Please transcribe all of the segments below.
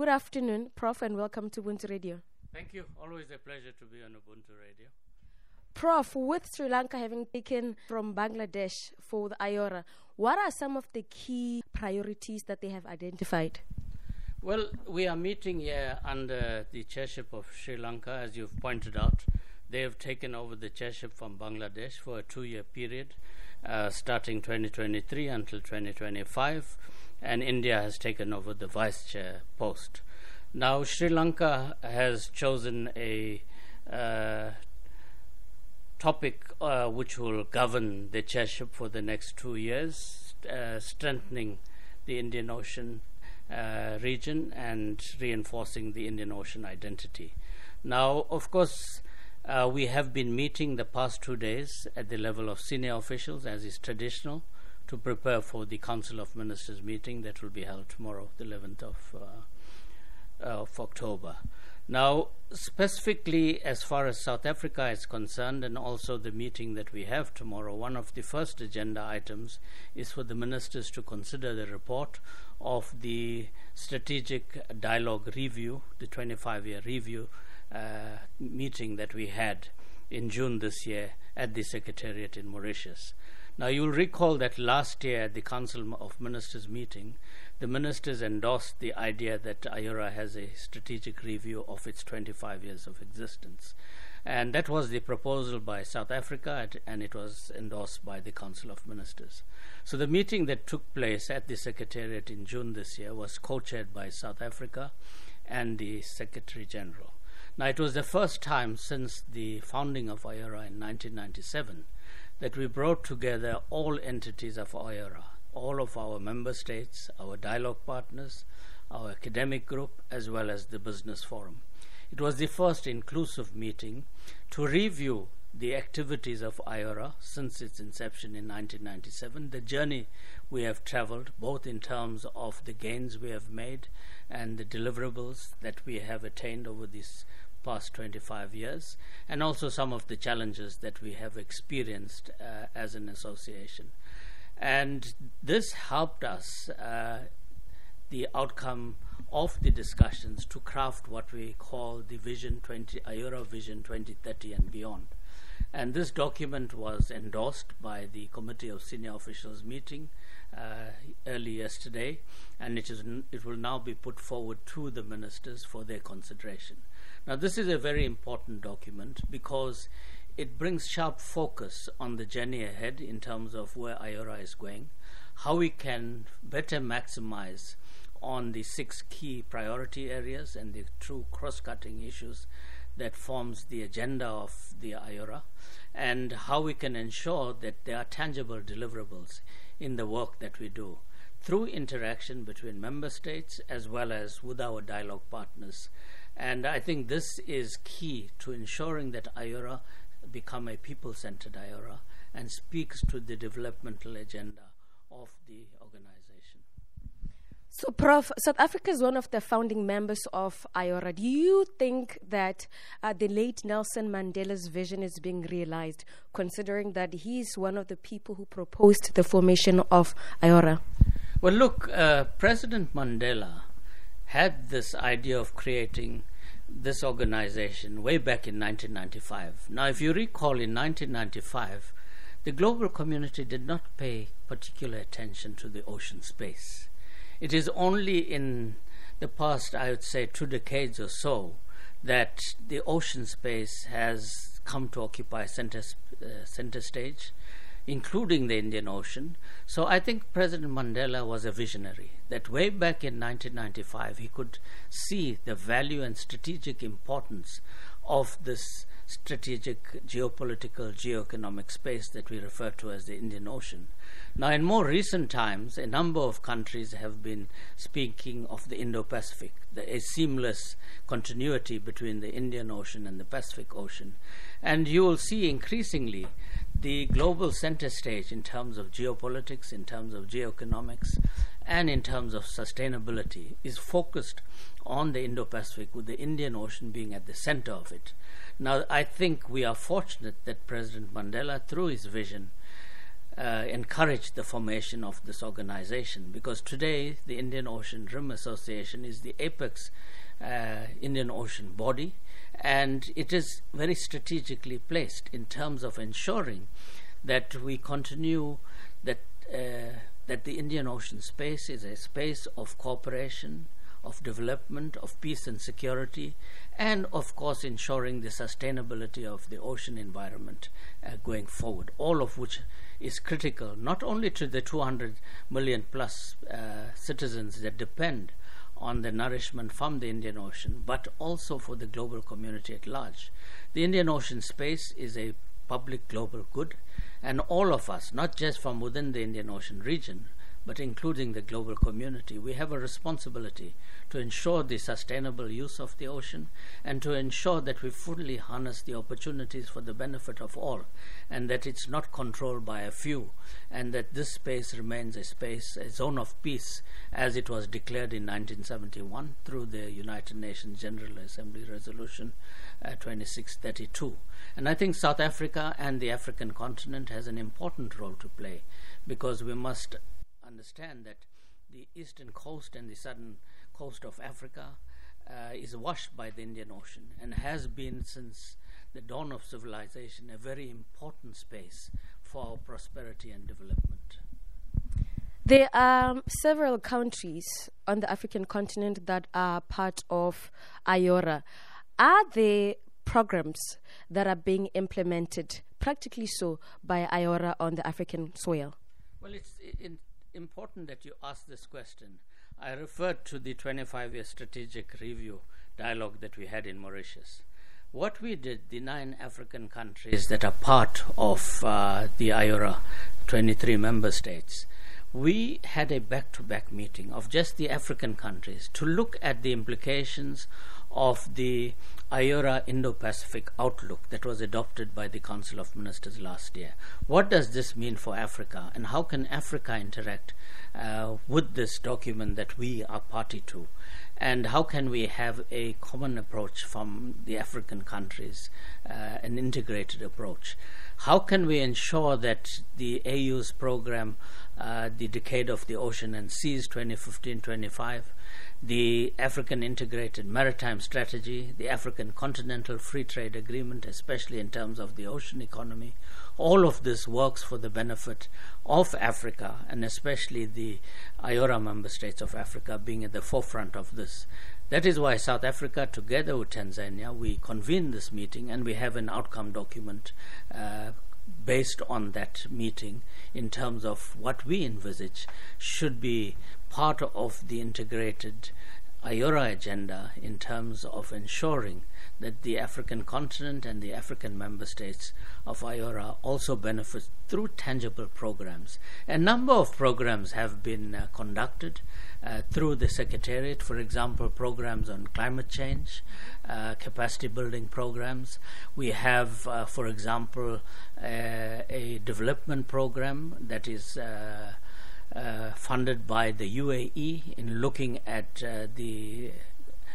Good afternoon, Prof, and welcome to Ubuntu Radio. Thank you. Always a pleasure to be on Ubuntu Radio. Prof, with Sri Lanka having taken from Bangladesh for the IORA, what are some of the key priorities that they have identified? Well, we are meeting here under the chairship of Sri Lanka, as you've pointed out. They have taken over the chairship from Bangladesh for a two year period, uh, starting 2023 until 2025, and India has taken over the vice chair post. Now, Sri Lanka has chosen a uh, topic uh, which will govern the chairship for the next two years, uh, strengthening the Indian Ocean uh, region and reinforcing the Indian Ocean identity. Now, of course, uh, we have been meeting the past two days at the level of senior officials, as is traditional, to prepare for the Council of Ministers meeting that will be held tomorrow, the 11th of, uh, of October. Now, specifically as far as South Africa is concerned, and also the meeting that we have tomorrow, one of the first agenda items is for the ministers to consider the report of the strategic dialogue review, the 25 year review uh, meeting that we had in June this year at the Secretariat in Mauritius. Now, you'll recall that last year at the Council of Ministers meeting, the ministers endorsed the idea that IORA has a strategic review of its 25 years of existence. And that was the proposal by South Africa, and it was endorsed by the Council of Ministers. So the meeting that took place at the Secretariat in June this year was co chaired by South Africa and the Secretary General. Now, it was the first time since the founding of IORA in 1997 that we brought together all entities of IORA all of our member states, our dialogue partners, our academic group, as well as the business forum. It was the first inclusive meeting to review the activities of IORA since its inception in 1997, the journey we have traveled, both in terms of the gains we have made and the deliverables that we have attained over these past 25 years, and also some of the challenges that we have experienced uh, as an association. And this helped us, uh, the outcome of the discussions, to craft what we call the Vision 20, IORA Vision 2030 and beyond. And this document was endorsed by the Committee of Senior Officials meeting uh, early yesterday, and it, is it will now be put forward to the ministers for their consideration. Now, this is a very important document because it brings sharp focus on the journey ahead in terms of where IORA is going, how we can better maximize on the six key priority areas and the true cross-cutting issues that forms the agenda of the IORA, and how we can ensure that there are tangible deliverables in the work that we do through interaction between member states as well as with our dialogue partners. And I think this is key to ensuring that IORA become a people centered IORA and speaks to the developmental agenda of the organization. So, Prof, South Africa is one of the founding members of IORA. Do you think that uh, the late Nelson Mandela's vision is being realized, considering that he's one of the people who proposed the formation of IORA? Well, look, uh, President Mandela had this idea of creating this organization way back in 1995. Now, if you recall, in 1995, the global community did not pay particular attention to the ocean space. It is only in the past, I would say, two decades or so, that the ocean space has come to occupy center, uh, center stage including the Indian Ocean. So I think President Mandela was a visionary, that way back in 1995 he could see the value and strategic importance of this strategic geopolitical geoeconomic space that we refer to as the Indian Ocean. Now, in more recent times, a number of countries have been speaking of the Indo Pacific, a seamless continuity between the Indian Ocean and the Pacific Ocean. And you will see increasingly the global center stage in terms of geopolitics, in terms of geoeconomics, and in terms of sustainability is focused on the Indo Pacific, with the Indian Ocean being at the center of it. Now, I think we are fortunate that President Mandela, through his vision, uh, encouraged the formation of this organization. Because today the Indian Ocean Rim Association is the apex uh, Indian Ocean body. And it is very strategically placed in terms of ensuring that we continue that uh, that the Indian Ocean space is a space of cooperation, of development, of peace and security, and of course ensuring the sustainability of the ocean environment uh, going forward, all of which is critical not only to the 200 million plus uh, citizens that depend on the nourishment from the Indian Ocean, but also for the global community at large. The Indian Ocean space is a public global good, and all of us, not just from within the Indian Ocean region, but including the global community, we have a responsibility to ensure the sustainable use of the ocean and to ensure that we fully harness the opportunities for the benefit of all and that it's not controlled by a few and that this space remains a space, a zone of peace as it was declared in 1971 through the United Nations General Assembly Resolution uh, 2632. And I think South Africa and the African continent has an important role to play because we must understand that the eastern coast and the southern coast of Africa uh, is washed by the Indian Ocean and has been since the dawn of civilization a very important space for our prosperity and development. There are several countries on the African continent that are part of IORA. Are there programs that are being implemented, practically so, by IORA on the African soil? Well, it's in, important that you ask this question. I referred to the 25 year strategic review dialogue that we had in Mauritius. What we did, the nine African countries that are part of uh, the IORA 23 member states, we had a back to back meeting of just the African countries to look at the implications of the IORA Indo Pacific Outlook that was adopted by the Council of Ministers last year. What does this mean for Africa, and how can Africa interact uh, with this document that we are party to? And how can we have a common approach from the African countries, uh, an integrated approach? How can we ensure that the AU's program, uh, the Decade of the Ocean and Seas 2015 25, the African Integrated Maritime Strategy, the African Continental Free Trade Agreement, especially in terms of the ocean economy. All of this works for the benefit of Africa and especially the IORA member states of Africa being at the forefront of this. That is why South Africa, together with Tanzania, we convened this meeting and we have an outcome document uh, based on that meeting in terms of what we envisage should be part of the integrated IORA agenda in terms of ensuring that the African continent and the African member states of IORA also benefit through tangible programs. A number of programs have been uh, conducted uh, through the Secretariat, for example, programs on climate change, uh, capacity building programs. We have, uh, for example, uh, a development program that is uh, funded by the UAE in looking at uh, the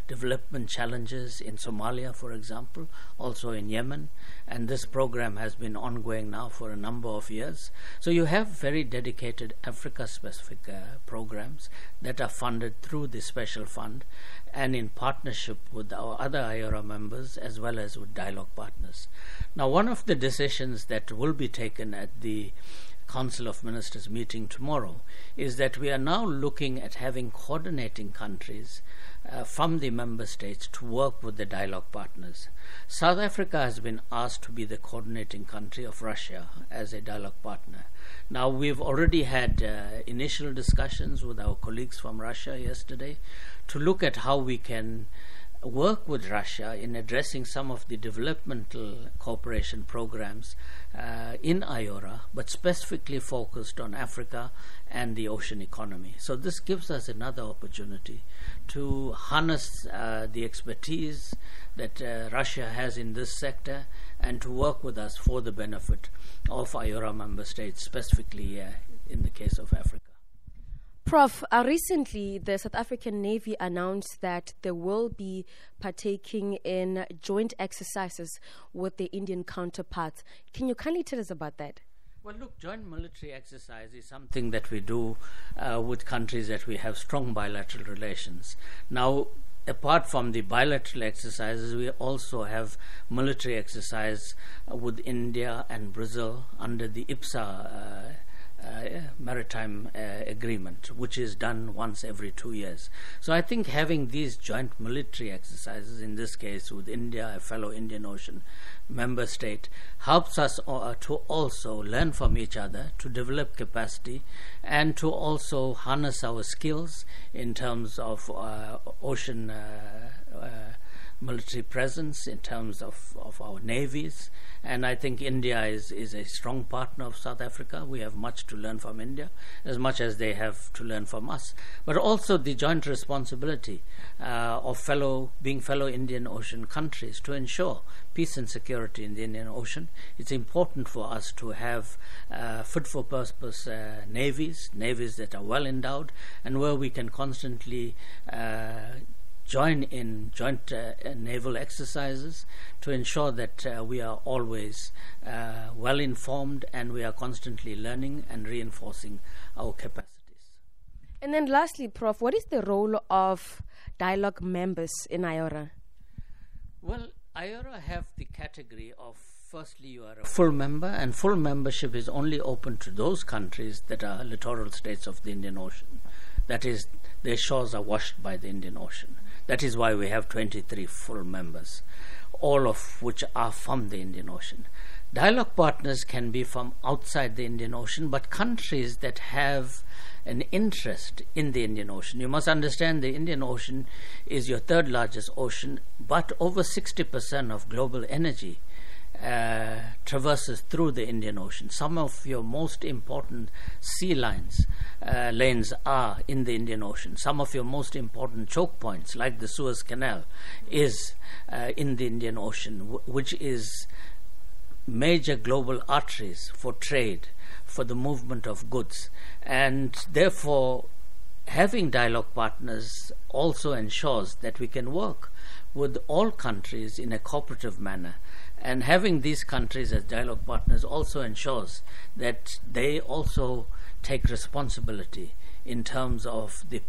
development challenges in Somalia, for example, also in Yemen. And this program has been ongoing now for a number of years. So you have very dedicated Africa specific uh, programs that are funded through the special fund and in partnership with our other IORA members as well as with dialogue partners. Now, one of the decisions that will be taken at the Council of Ministers meeting tomorrow is that we are now looking at having coordinating countries uh, from the member states to work with the dialogue partners. South Africa has been asked to be the coordinating country of Russia as a dialogue partner. Now, we've already had uh, initial discussions with our colleagues from Russia yesterday to look at how we can work with Russia in addressing some of the developmental cooperation programs uh, in IORA, but specifically focused on Africa and the ocean economy. So, this gives us another opportunity to harness uh, the expertise that uh, Russia has in this sector and to work with us for the benefit of IORA member states, specifically uh, in the case of Africa. Prof, uh, recently the South African Navy announced that they will be partaking in joint exercises with the Indian counterparts. Can you kindly tell us about that? Well, look, joint military exercise is something that we do uh, with countries that we have strong bilateral relations. Now, apart from the bilateral exercises, we also have military exercise uh, with India and Brazil under the IBSA uh, maritime uh, agreement, which is done once every two years. So I think having these joint military exercises, in this case with India, a fellow Indian Ocean member state, helps us uh, to also learn from each other, to develop capacity, and to also harness our skills in terms of uh, ocean uh, uh, military presence in terms of, of our navies. And I think India is, is a strong partner of South Africa. We have much to learn from India, as much as they have to learn from us. But also the joint responsibility uh, of fellow being fellow Indian Ocean countries to ensure peace and security in the Indian Ocean. It's important for us to have uh, fit for purpose uh, navies, navies that are well endowed, and where we can constantly uh, join in joint uh, naval exercises to ensure that uh, we are always uh, well informed and we are constantly learning and reinforcing our capacities. And then, lastly, Prof, what is the role of dialogue members in IORA? Well, IORA have the category of firstly you are a full member and full membership is only open to those countries that are littoral states of the Indian Ocean. That is, their shores are washed by the Indian Ocean. That is why we have 23 full members, all of which are from the Indian Ocean. Dialogue partners can be from outside the Indian Ocean, but countries that have an interest in the Indian Ocean. You must understand the Indian Ocean is your third largest ocean, but over 60% of global energy uh, traverses through the Indian Ocean. Some of your most important sea lines uh, lanes are in the Indian Ocean. Some of your most important choke points, like the Suez Canal, is uh, in the Indian Ocean, w- which is major global arteries for trade, for the movement of goods, and therefore having dialogue partners also ensures that we can work with all countries in a cooperative manner. And having these countries as dialogue partners also ensures that they also take responsibility in terms of the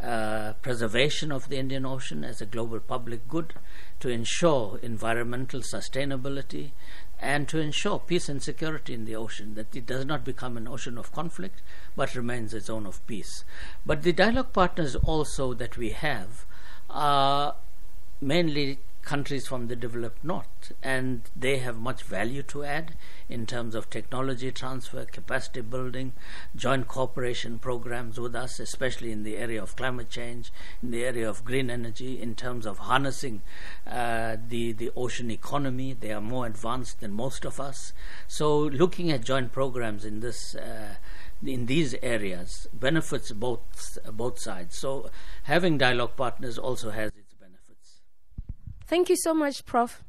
uh, preservation of the Indian Ocean as a global public good, to ensure environmental sustainability, and to ensure peace and security in the ocean, that it does not become an ocean of conflict, but remains a zone of peace. But the dialogue partners also that we have are mainly countries from the developed north, and they have much value to add in terms of technology transfer, capacity building, joint cooperation programs with us, especially in the area of climate change, in the area of green energy, in terms of harnessing uh, the the ocean economy. They are more advanced than most of us. So, looking at joint programs in this. Uh, in these areas benefits both both sides. So having dialogue partners also has Thank you so much, Prof.